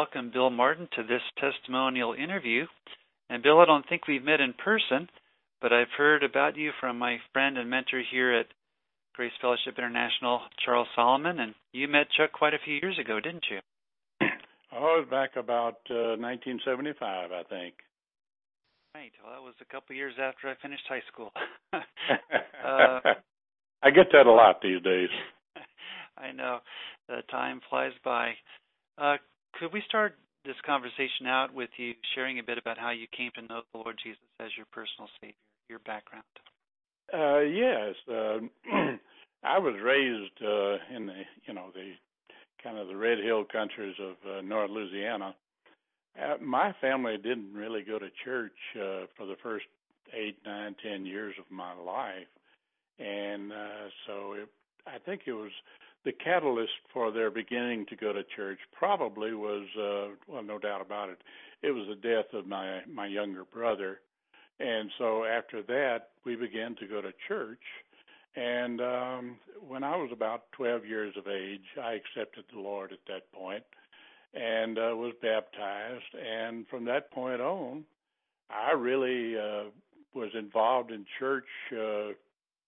welcome Bill Martin to this testimonial interview. And Bill, I don't think we've met in person, but I've heard about you from my friend and mentor here at Grace Fellowship International, Charles Solomon, and you met Chuck quite a few years ago, didn't you? Oh, it was back about uh, 1975, I think. Right. Well, that was a couple of years after I finished high school. uh, I get that a lot these days. I know. The time flies by. Uh, could we start this conversation out with you sharing a bit about how you came to know the Lord Jesus as your personal Savior, your background? Uh, yes. Uh, I was raised uh, in the, you know, the kind of the Red Hill countries of uh, North Louisiana. Uh, my family didn't really go to church uh, for the first eight, nine, ten years of my life, and uh, so it, I think it was the catalyst for their beginning to go to church. Probably was uh, well, no doubt about it. It was the death of my my younger brother, and so after that we began to go to church. And um, when I was about 12 years of age, I accepted the Lord at that point and uh, was baptized. And from that point on, I really uh, was involved in church uh,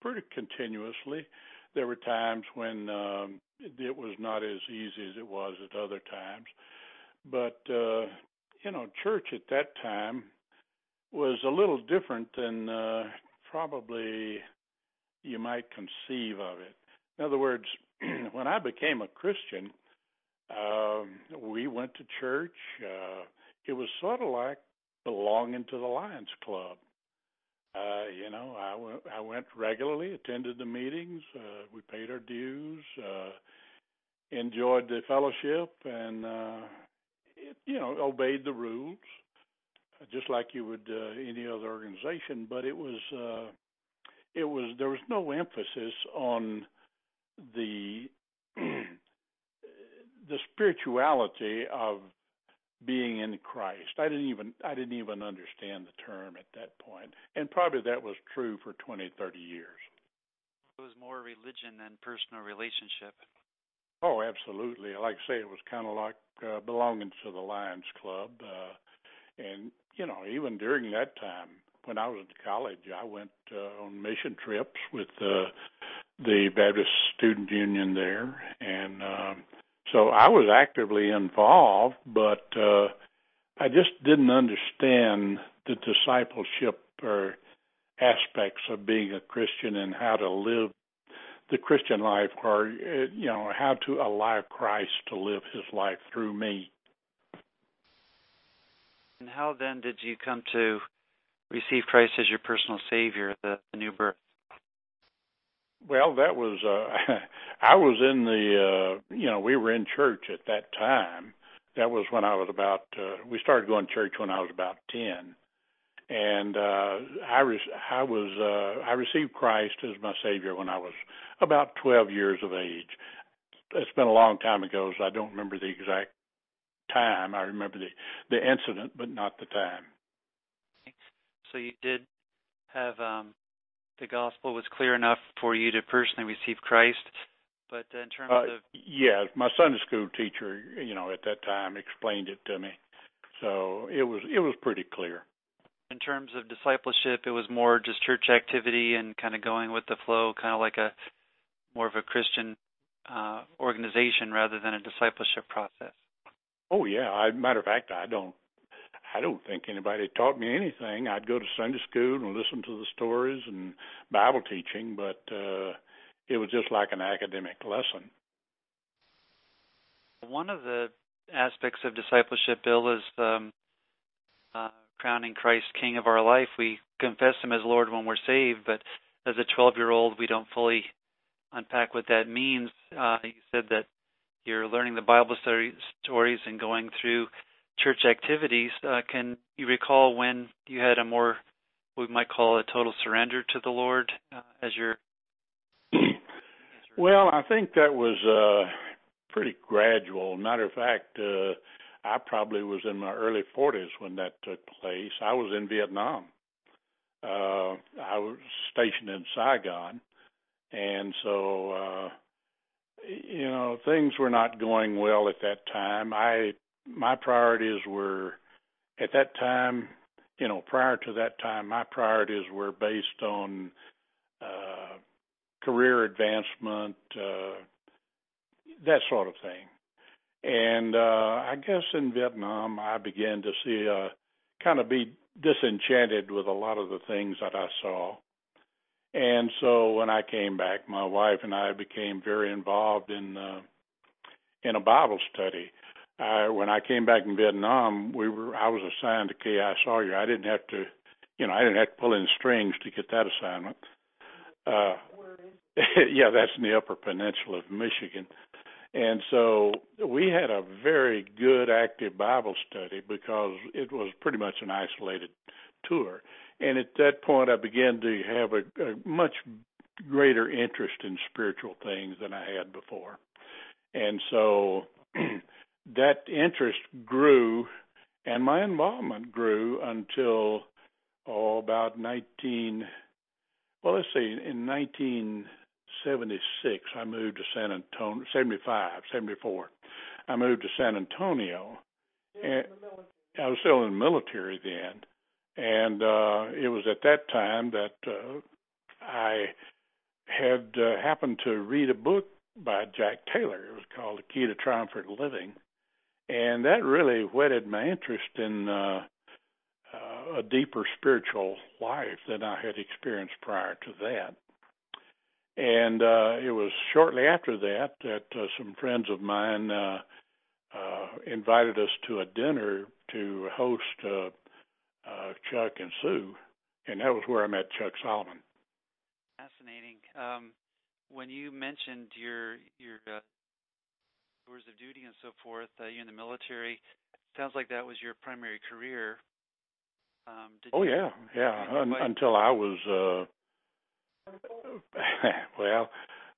pretty continuously. There were times when um, it was not as easy as it was at other times, but uh, you know, church at that time was a little different than uh, probably you might conceive of it. In other words, when I became a Christian, um, we went to church. Uh, it was sort of like belonging to the Lions Club. Uh, you know, I went, went regularly, attended the meetings. Uh, we paid our dues, uh, enjoyed the fellowship, and uh, it, you know, obeyed the rules, just like you would uh, any other organization. But it was, uh, it was there was no emphasis on the the spirituality of being in Christ. I didn't even I didn't even understand the term at that point. And probably that was true for 20, 30 years. It was more religion than personal relationship. Oh, absolutely. Like I say, it was kind of like uh, belonging to the Lions Club. Uh, and, you know, even during that time, when I was in college, I went uh, on mission trips with uh, the Baptist Student Union there. And, um, so I was actively involved, but uh, I just didn't understand the discipleship or aspects of being a Christian and how to live the Christian life, or uh, you know how to allow Christ to live His life through me. And how then did you come to receive Christ as your personal Savior, the, the new birth? Well, that was uh I was in the uh you know, we were in church at that time. That was when I was about uh we started going to church when I was about 10. And uh I re- I was uh I received Christ as my savior when I was about 12 years of age. It's been a long time ago, so I don't remember the exact time. I remember the the incident, but not the time. So you did have um the gospel was clear enough for you to personally receive Christ. But in terms uh, of yeah, my Sunday school teacher, you know, at that time explained it to me, so it was it was pretty clear. In terms of discipleship, it was more just church activity and kind of going with the flow, kind of like a more of a Christian uh, organization rather than a discipleship process. Oh yeah, I, matter of fact, I don't I don't think anybody taught me anything. I'd go to Sunday school and listen to the stories and Bible teaching, but uh, it was just like an academic lesson. One of the aspects of discipleship, Bill, is um, uh, crowning Christ King of our life. We confess Him as Lord when we're saved, but as a 12 year old, we don't fully unpack what that means. Uh, you said that you're learning the Bible story, stories and going through church activities. Uh, can you recall when you had a more, we might call a total surrender to the Lord uh, as your? well, I think that was uh, pretty gradual. Matter of fact, uh, I probably was in my early 40s when that took place. I was in Vietnam. Uh, I was stationed in Saigon, and so uh, you know things were not going well at that time. I my priorities were at that time, you know, prior to that time, my priorities were based on uh, career advancement, uh, that sort of thing. And uh, I guess in Vietnam, I began to see, uh, kind of be disenchanted with a lot of the things that I saw. And so when I came back, my wife and I became very involved in uh, in a Bible study. I, when I came back in Vietnam, we were I was assigned to K.I. Sawyer. I didn't have to, you know, I didn't have to pull in strings to get that assignment. Uh, yeah, that's in the Upper Peninsula of Michigan. And so we had a very good active Bible study because it was pretty much an isolated tour. And at that point, I began to have a, a much greater interest in spiritual things than I had before. And so that interest grew and my involvement grew until oh about 19 well let's see in 19 76, I moved to San Antonio. 75, 74, I moved to San Antonio. And I was still in the military then, and uh, it was at that time that uh, I had uh, happened to read a book by Jack Taylor. It was called The Key to Triumphant Living, and that really whetted my interest in uh, uh, a deeper spiritual life than I had experienced prior to that. And uh, it was shortly after that that uh, some friends of mine uh, uh, invited us to a dinner to host uh, uh, Chuck and Sue, and that was where I met Chuck Solomon. Fascinating. Um, when you mentioned your your uh, tours of duty and so forth, uh, you're in the military. Sounds like that was your primary career. Um, oh yeah, yeah. Un- until I was uh, well,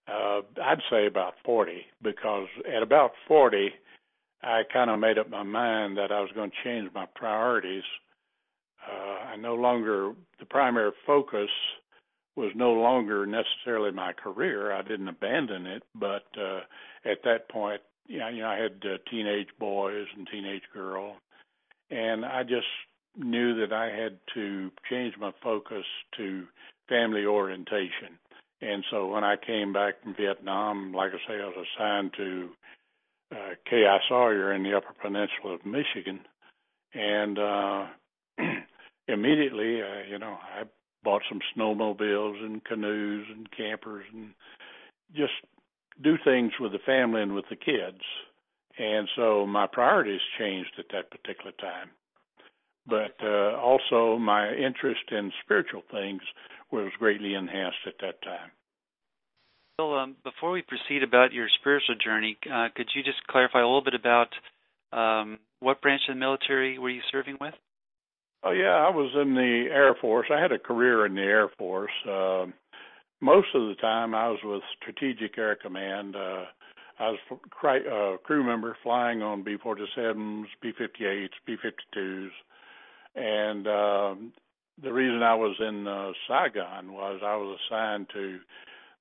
uh, I'd say about 40 because at about 40, I kind of made up my mind that I was going to change my priorities. Uh, I no longer, the primary focus was no longer necessarily my career. I didn't abandon it, but uh, at that point, you know, you know I had uh, teenage boys and teenage girl, and I just knew that I had to change my focus to family orientation. And so when I came back from Vietnam, like I say, I was assigned to uh, K.I. Sawyer in the Upper Peninsula of Michigan, and uh, immediately, uh, you know, I bought some snowmobiles and canoes and campers and just do things with the family and with the kids. And so my priorities changed at that particular time. But uh, also my interest in spiritual things was greatly enhanced at that time. Well, um, before we proceed about your spiritual journey, uh, could you just clarify a little bit about um, what branch of the military were you serving with? Oh yeah, I was in the Air Force. I had a career in the Air Force. Uh, most of the time, I was with Strategic Air Command. Uh, I was a uh, crew member flying on B-47s, B-58s, B-52s, and um, the reason I was in uh, Saigon was I was assigned to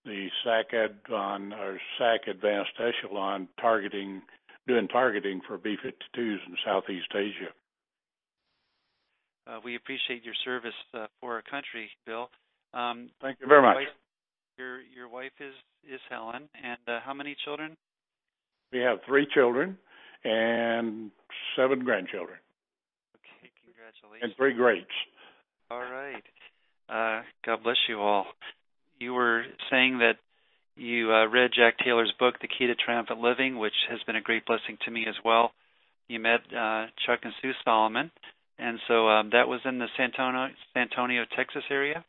the SAC Advon or SAC Advanced Echelon targeting, doing targeting for B-52s in Southeast Asia. Uh, we appreciate your service uh, for our country, Bill. Um, Thank you very much. Wife, your your wife is is Helen, and uh, how many children? We have three children and seven grandchildren. Okay, congratulations. And three greats. All right. Uh, God bless you all. You were saying that you uh, read Jack Taylor's book, The Key to Triumphant Living, which has been a great blessing to me as well. You met uh, Chuck and Sue Solomon, and so um, that was in the San Antonio, Texas area.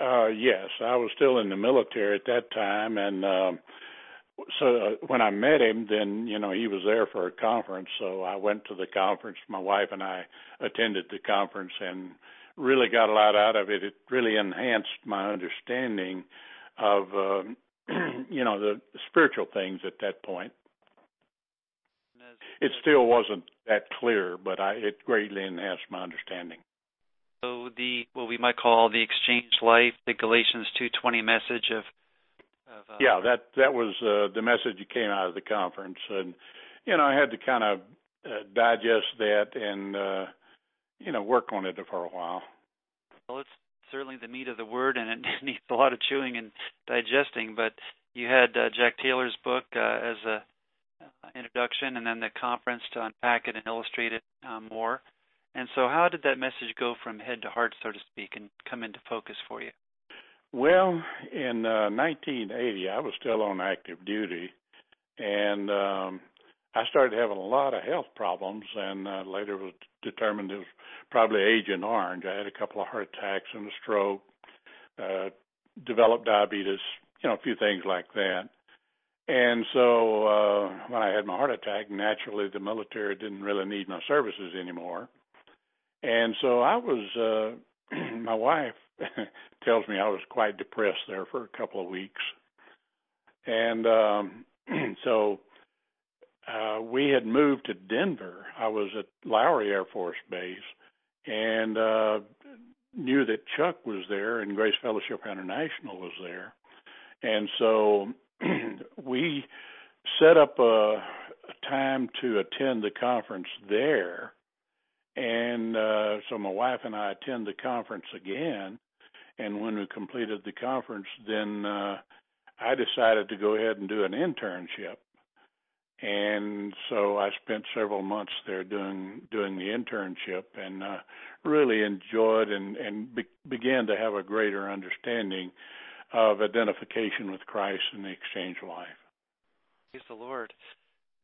Uh, yes, I was still in the military at that time, and um, so uh, when I met him, then you know he was there for a conference, so I went to the conference. My wife and I attended the conference, and really got a lot out of it. It really enhanced my understanding of uh, you know the spiritual things at that point. It still wasn't that clear, but I, it greatly enhanced my understanding. So the what we might call the exchange life, the Galatians two twenty message of. of uh, yeah, that that was uh, the message that came out of the conference, and you know I had to kind of uh, digest that and uh, you know work on it for a while. Well, it's certainly the meat of the word, and it needs a lot of chewing and digesting. But you had uh, Jack Taylor's book uh, as a uh, introduction, and then the conference to unpack it and illustrate it um, more. And so, how did that message go from head to heart, so to speak, and come into focus for you? Well, in uh, 1980, I was still on active duty, and um, I started having a lot of health problems, and uh, later was determined it was probably Agent Orange. I had a couple of heart attacks and a stroke, uh, developed diabetes, you know, a few things like that. And so uh, when I had my heart attack, naturally the military didn't really need my services anymore. And so I was, uh, my wife tells me I was quite depressed there for a couple of weeks. And um, so uh, we had moved to Denver. I was at Lowry Air Force Base and uh, knew that Chuck was there and Grace Fellowship International was there. And so we set up a, a time to attend the conference there. And uh, so my wife and I attend the conference again. And when we completed the conference, then uh, I decided to go ahead and do an internship. And so I spent several months there doing doing the internship, and uh, really enjoyed and and be, began to have a greater understanding of identification with Christ and the exchange life. Praise the Lord.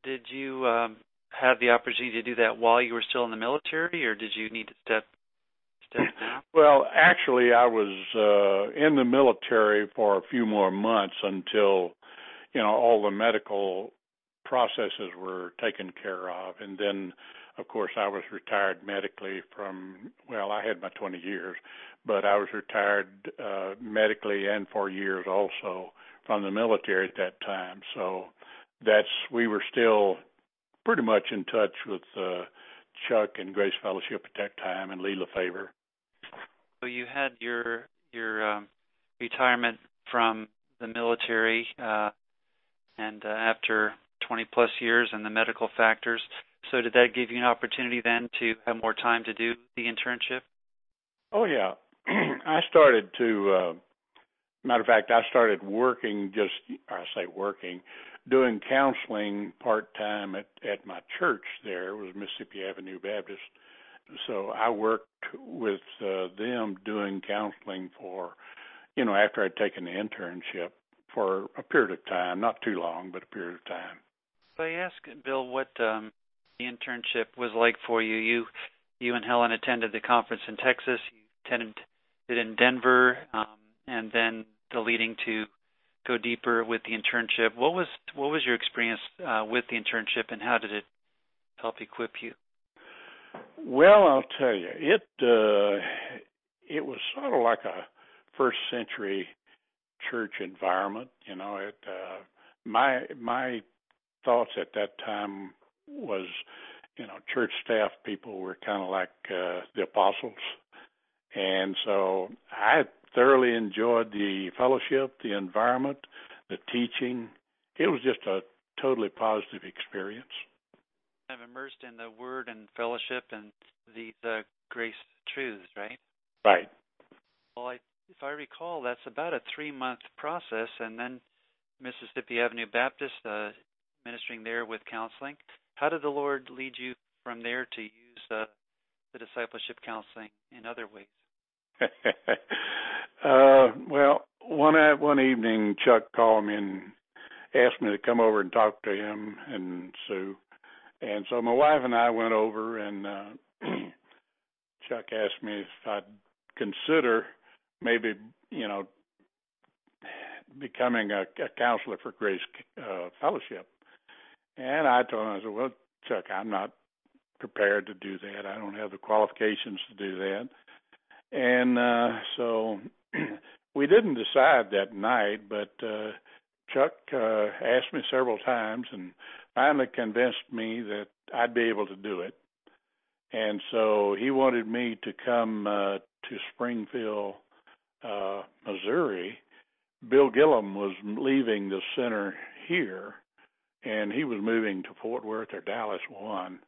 Did you um, have the opportunity to do that while you were still in the military, or did you need to step step down? well, actually, I was uh, in the military for a few more months until you know all the medical processes were taken care of, and then of course I was retired medically from well I had my 20 years but I was retired uh, medically and for years also from the military at that time. So that's we were still pretty much in touch with uh, Chuck and Grace Fellowship at that time and Lee LeFevre. So you had your your um, retirement from the military, uh, and uh, after 20 plus years and the medical factors. So did that give you an opportunity then to have more time to do the internship? Oh yeah, I started to. Uh, matter of fact, I started working just. I say working, doing counseling part time at at my church. There it was Mississippi Avenue Baptist. So I worked with uh, them doing counseling for, you know, after I'd taken the internship for a period of time, not too long, but a period of time. I ask Bill what um, the internship was like for you, you you and Helen attended the conference in Texas. You attended it in Denver, um, and then the leading to go deeper with the internship. What was what was your experience uh, with the internship, and how did it help equip you? Well, I'll tell you, it uh, it was sort of like a first century church environment. You know, it uh, my my thoughts at that time was, you know, church staff people were kind of like uh, the apostles and so I thoroughly enjoyed the fellowship, the environment, the teaching. It was just a totally positive experience. I'm immersed in the Word and fellowship and these uh, grace truths, right? Right. Well, I, if I recall, that's about a three-month process, and then Mississippi Avenue Baptist, uh, ministering there with counseling. How did the Lord lead you from there to use uh, the discipleship counseling in other ways? uh, well, one one evening, Chuck called me and asked me to come over and talk to him and Sue, and so my wife and I went over, and uh, Chuck asked me if I'd consider maybe, you know, becoming a, a counselor for Grace uh, Fellowship. And I told him, I said, well, Chuck, I'm not prepared to do that. I don't have the qualifications to do that. And uh, so we didn't decide that night, but uh, Chuck uh, asked me several times and finally convinced me that I'd be able to do it. And so he wanted me to come uh, to Springfield, uh, Missouri. Bill Gillham was leaving the center here, and he was moving to Fort Worth or Dallas one.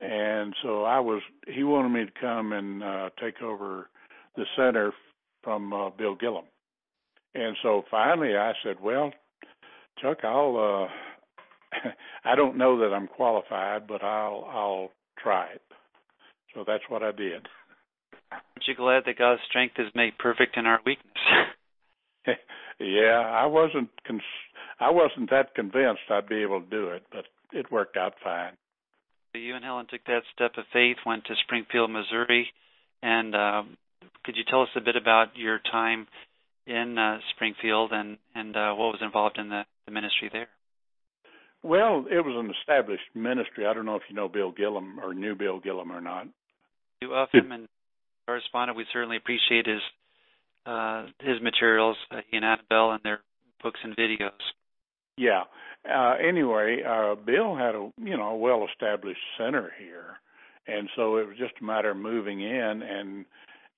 and so I was. He wanted me to come and uh, take over the center from uh, Bill Gillham, and so finally I said, "Well, Chuck, I'll." uh I don't know that I'm qualified, but I'll I'll try it. So that's what I did. Aren't you glad that God's strength is made perfect in our weakness? yeah, I wasn't cons- I wasn't that convinced I'd be able to do it, but it worked out fine. You and Helen took that step of faith, went to Springfield, Missouri, and um, could you tell us a bit about your time in uh, Springfield and and uh, what was involved in the, the ministry there? Well, it was an established ministry. I don't know if you know Bill Gillham or knew Bill Gillham or not. You of him and corresponded. We certainly appreciate his uh, his materials, uh, he and Anabel, and their books and videos. Yeah. Uh, anyway, uh, Bill had a you know a well-established center here, and so it was just a matter of moving in and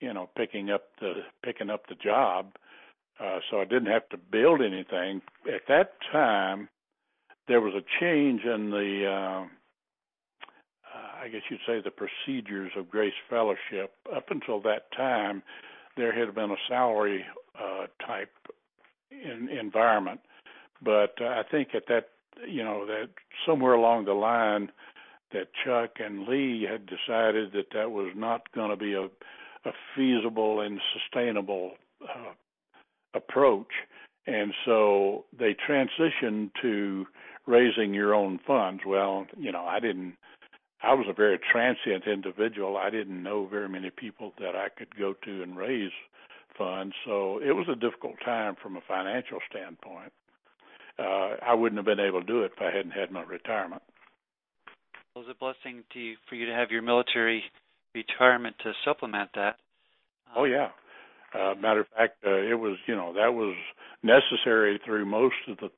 you know picking up the picking up the job. Uh, so I didn't have to build anything at that time. There was a change in the, uh, uh, I guess you'd say, the procedures of Grace Fellowship. Up until that time, there had been a salary uh, type in, environment, but uh, I think at that, you know, that somewhere along the line, that Chuck and Lee had decided that that was not going to be a, a feasible and sustainable uh, approach, and so they transitioned to raising your own funds. Well, you know, I didn't I was a very transient individual. I didn't know very many people that I could go to and raise funds, so it was a difficult time from a financial standpoint. Uh, I wouldn't have been able to do it if I hadn't had my retirement. It was a blessing to you, for you to have your military retirement to supplement that. Um, oh yeah. Uh, matter of fact, uh, it was you know that was necessary through most of the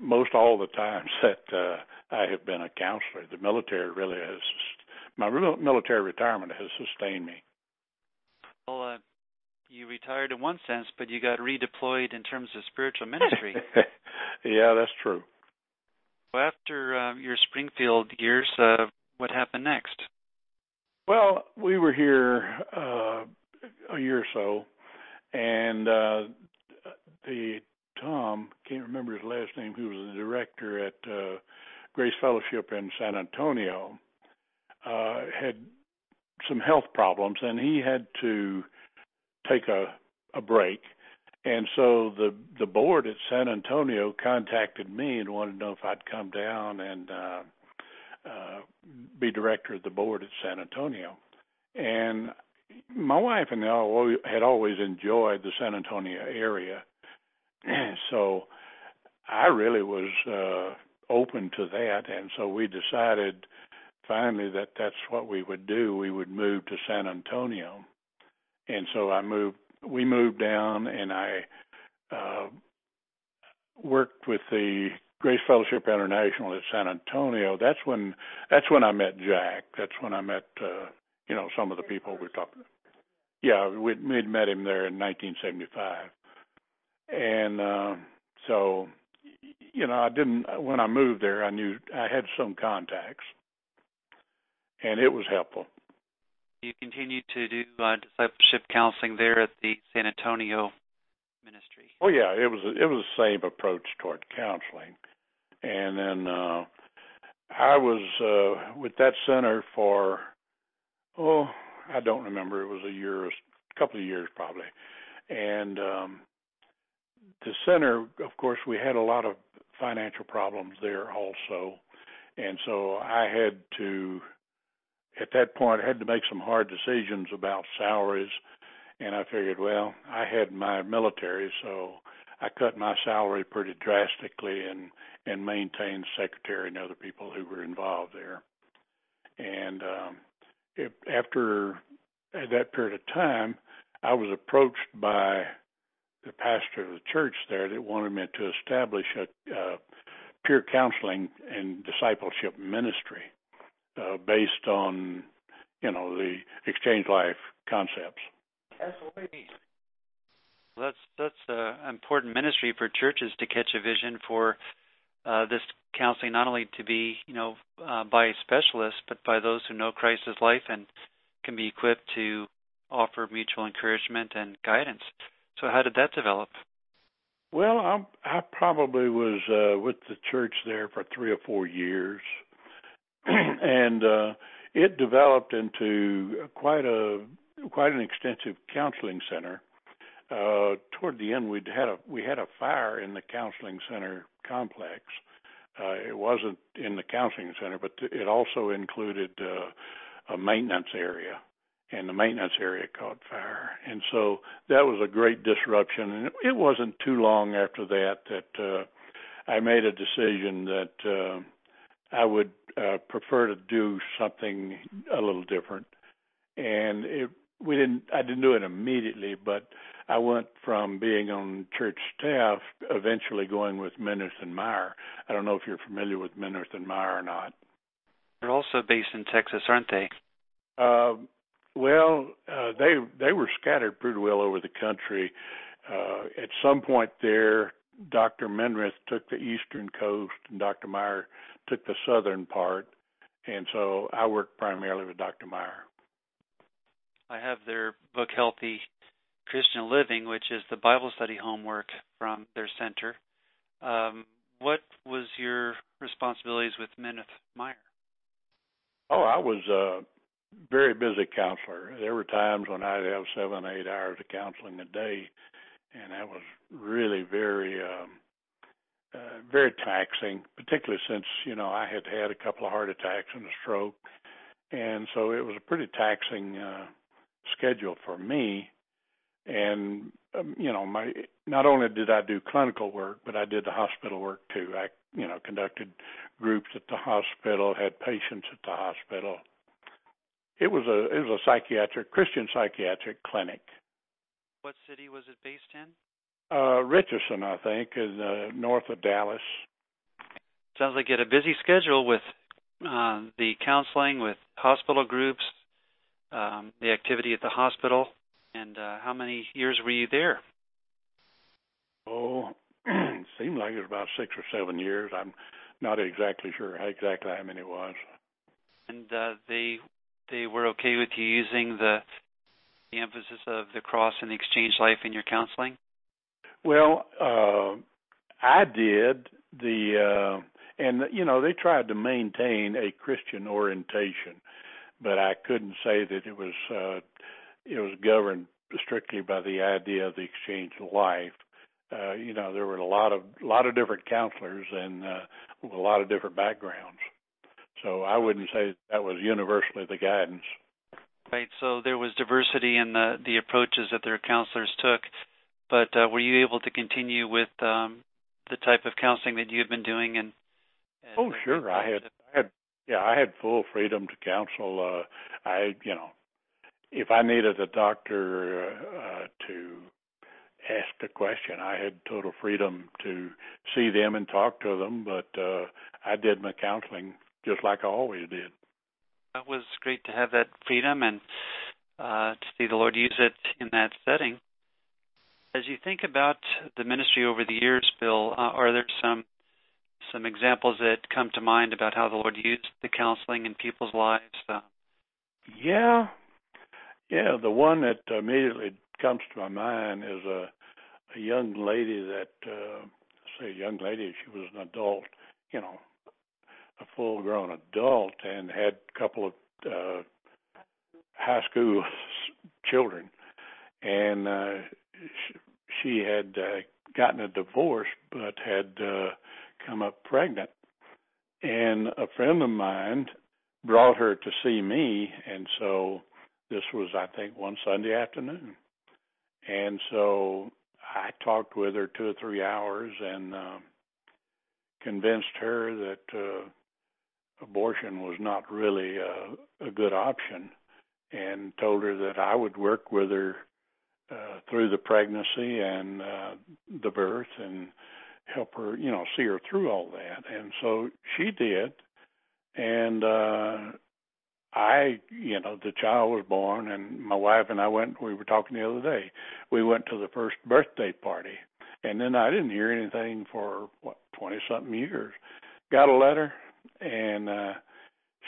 most all the times that uh, I have been a counselor. The military really has my military retirement has sustained me. Well, uh, you retired in one sense, but you got redeployed in terms of spiritual ministry. yeah, that's true. Well, after uh, your Springfield years, uh, what happened next? Well, we were here uh, a year or so, and uh, the Tom, can't remember his last name, who was the director at uh, Grace Fellowship in San Antonio, uh, had some health problems, and he had to take a a break. And so the the board at San Antonio contacted me and wanted to know if I'd come down and uh, uh, be director of the board at San Antonio. And my wife and I had always enjoyed the San Antonio area so I really was uh, open to that, and so we decided finally that that's what we would do. We would move to San Antonio, and so I moved. We moved down, and I uh, worked with the Grace Fellowship International at San Antonio. That's when that's when I met Jack. That's when I met uh, you know some of the people we talked. Yeah, we'd, we'd met him there in 1975 and uh, so you know, I didn't when I moved there. I knew I had some contacts, and it was helpful. You continue to do uh, discipleship counseling there at the San Antonio ministry. Oh yeah, it was it was the same approach toward counseling, and then uh, I was uh, with that center for oh I don't remember it was a year, a couple of years probably, and um, the center, of course, we had a lot of financial problems there also, and so I had to, at that point, I had to make some hard decisions about salaries, and I figured, well, I had my military, so I cut my salary pretty drastically and and maintained secretary and other people who were involved there, and um, it, after that period of time, I was approached by the pastor of the church there that wanted me to establish a, a peer counseling and discipleship ministry uh, based on, you know, the exchange life concepts. Well, that's that's an important ministry for churches to catch a vision for uh, this counseling not only to be, you know, uh, by specialists, but by those who know Christ as life and can be equipped to offer mutual encouragement and guidance. So, how did that develop? Well, I, I probably was uh, with the church there for three or four years, and uh, it developed into quite a quite an extensive counseling center. Uh, toward the end, we had a we had a fire in the counseling center complex. Uh, it wasn't in the counseling center, but it also included uh, a maintenance area and the maintenance area caught fire. And so that was a great disruption. And it wasn't too long after that that uh, I made a decision that uh, I would uh, prefer to do something a little different. And it, we didn't, I didn't do it immediately, but I went from being on church staff, eventually going with Minirth and Meier. I don't know if you're familiar with Minirth and Meier or not. They're also based in Texas, aren't they? Uh, well, uh, they they were scattered pretty well over the country. Uh, at some point there, Dr. Minirth took the eastern coast, and Dr. Meier took the southern part, and so I worked primarily with Dr. Meier. I have their book, Healthy Christian Living, which is the Bible study homework from their center. Um, what was your responsibilities with Minirth Meier? Oh, I was a very busy counselor. There were times when I'd have seven, eight hours of counseling a day, and that was really very, um, uh, very taxing. Particularly since you know I had had a couple of heart attacks and a stroke, and so it was a pretty taxing uh, schedule for me. And um, you know, my not only did I do clinical work, but I did the hospital work too. I you know conducted groups at the hospital, had patients at the hospital it was a it was a psychiatric Christian psychiatric clinic. What city was it based in? Uh, Richardson, I think, in uh, north of Dallas. Sounds like you had a busy schedule with uh, the counseling, with hospital groups, um, the activity at the hospital, and uh, how many years were you there? Oh, it seemed like it was about six or seven years. I'm not exactly sure how exactly how many it was. And uh, they they were okay with you using the the emphasis of the cross and the exchange life in your counseling? Well, uh, I did the, uh, and you know they tried to maintain a Christian orientation, but I couldn't say that it was uh, it was governed strictly by the idea of the exchange life. Uh, you know, there were a lot of a lot of different counselors and uh, a lot of different backgrounds. So I wouldn't say that was universally the guidance. Right. So there was diversity in the the approaches that their counselors took, but uh, were you able to continue with um, the type of counseling that you had been doing? And, and oh, sure. I had I had yeah I had full freedom to counsel. Uh, I you know if I needed a doctor uh, to ask a question, I had total freedom to see them and talk to them. But uh, I did my counseling just like I always did. It was great to have that freedom and uh, to see the Lord use it in that setting. As you think about the ministry over the years, Bill, uh, are there some some examples that come to mind about how the Lord used the counseling in people's lives? Uh, yeah, yeah. The one that immediately comes to my mind is a a young lady that uh, say a young lady. She was an adult, you know, a full grown adult and had a couple of uh high school children and uh she, had uh, gotten a divorce but had uh come up pregnant. And a friend of mine brought her to see me and so this was i think one sunday afternoon. And so i talked with her two or three hours and uh convinced her that uh abortion was not really a, a good option and told her that I would work with her uh, through the pregnancy and uh, the birth and help her, you know, see her through all that. And so she did. And uh I, you know, the child was born and my wife and I went we were talking the other day. We went to the first birthday party And then I didn't hear anything for what twenty something years. Got a letter, and uh,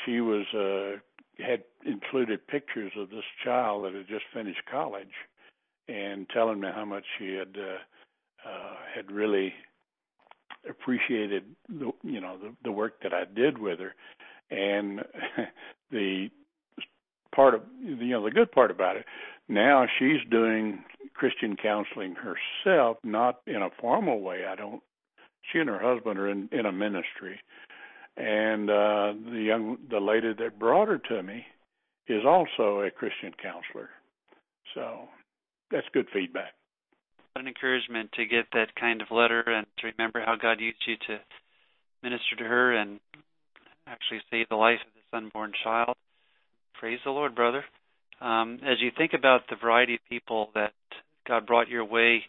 she was uh, had included pictures of this child that had just finished college, and telling me how much she had uh, uh, had really appreciated the you know the, the work that I did with her, and the part of you know the good part about it now she's doing Christian counseling herself, not in a formal way. I don't. She and her husband are in in a ministry, and uh, the young the lady that brought her to me is also a Christian counselor. So that's good feedback. What an encouragement to get that kind of letter and to remember how God used you to minister to her and actually save the life of this unborn child. Praise the Lord, brother. Um, as you think about the variety of people that God brought your way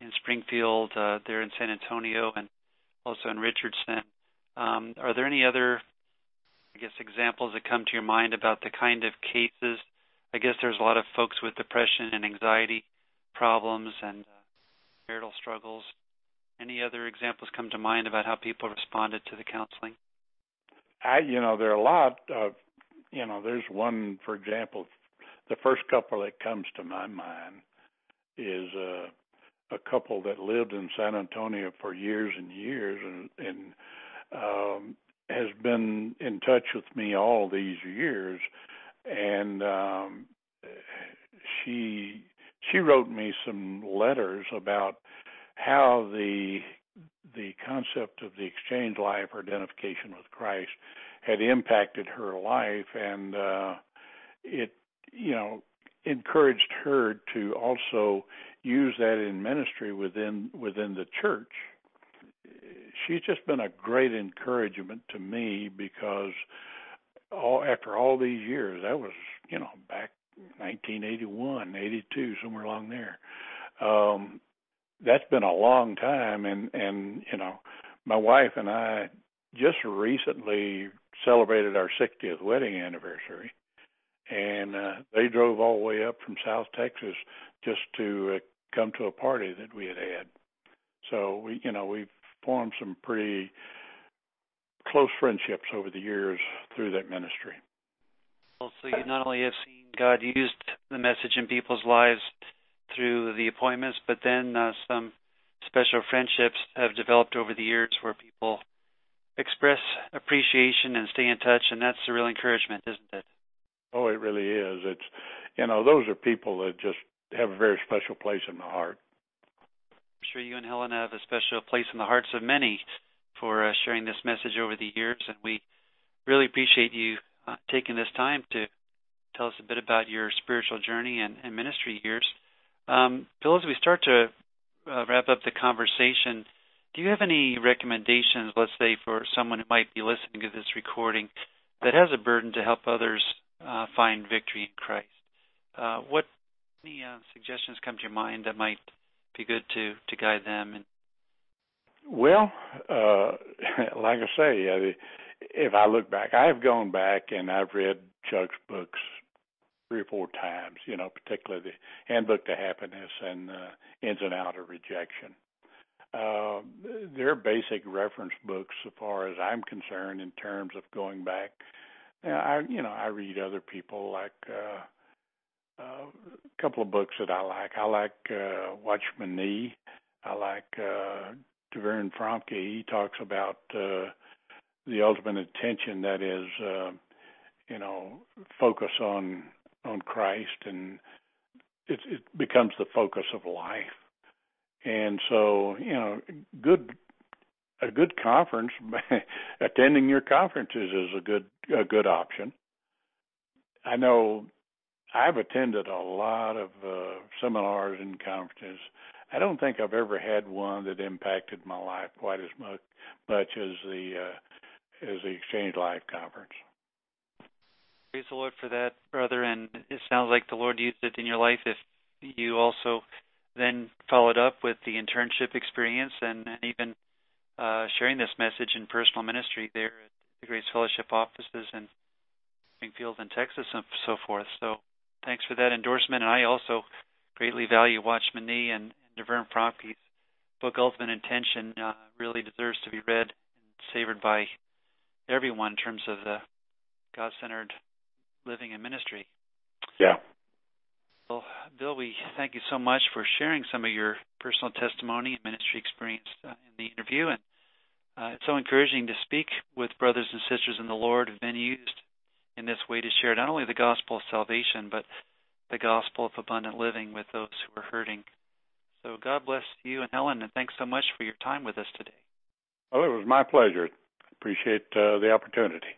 in Springfield, uh, there in San Antonio, and also in Richardson, um, are there any other, I guess, examples that come to your mind about the kind of cases? I guess there's a lot of folks with depression and anxiety problems and uh, marital struggles. Any other examples come to mind about how people responded to the counseling? I, you know, there are a lot of, you know, there's one, for example, the first couple that comes to my mind is uh, a couple that lived in San Antonio for years and years, and, and um, has been in touch with me all these years, and um, she she wrote me some letters about how the the concept of the exchange life or identification with Christ had impacted her life, and uh, it you know, encouraged her to also use that in ministry within within the church. She's just been a great encouragement to me because all after all these years, that was you know back 1981, 82, somewhere along there. Um, that's been a long time, and and you know, my wife and I just recently celebrated our 60th wedding anniversary and uh, they drove all the way up from South Texas just to uh, come to a party that we had had. So we, you know, we've formed some pretty close friendships over the years through that ministry. Well, so you not only have seen God use the message in people's lives through the appointments, but then uh, some special friendships have developed over the years where people express appreciation and stay in touch, and that's a real encouragement, isn't it? Oh, it really is. It's you know those are people that just have a very special place in my heart. I'm sure you and Helen have a special place in the hearts of many for uh, sharing this message over the years, and we really appreciate you uh, taking this time to tell us a bit about your spiritual journey and, and ministry years. Um, Bill, as we start to uh, wrap up the conversation, do you have any recommendations, let's say, for someone who might be listening to this recording that has a burden to help others uh, find victory in Christ. Uh, what any uh, suggestions come to your mind that might be good to to guide them? And well, uh, like I say, if I look back, I've gone back and I've read Chuck's books three or four times. You know, particularly the Handbook to Happiness and uh, Ins and Out of Rejection. Uh, they're basic reference books, so far as I'm concerned, in terms of going back yeah, I you know I read other people like uh, uh, a couple of books that I like. I like uh, Watchman Nee. I like uh, DeVern Fromke. He talks about uh, the ultimate intention that is, uh, you know, focus on on Christ, and it, it becomes the focus of life. And so, you know, good a good conference, attending your conferences is a good a good option. I know I've attended a lot of uh, seminars and conferences. I don't think I've ever had one that impacted my life quite as much much as the uh, as the Exchange Life conference. Praise the Lord for that, brother. And it sounds like the Lord used it in your life. If you also then followed up with the internship experience and, and even uh, sharing this message in personal ministry there at the Grace Fellowship offices in Springfield and Texas and so forth. So thanks for that endorsement. And I also greatly value Watchman Nee and, DeVern Fromke's book Ultimate Intention uh, really deserves to be read and savored by everyone in terms of the God-centered living and ministry. Yeah. Well, Bill, we thank you so much for sharing some of your personal testimony and ministry experience uh, in the interview, and uh, it's so encouraging to speak with brothers and sisters in the Lord who've been used in this way to share not only the gospel of salvation, but the gospel of abundant living with those who are hurting. So God bless you and Helen, and thanks so much for your time with us today. Well, it was my pleasure. Appreciate uh, the opportunity.